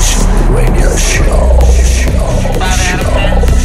Show. Radio Show. show, show.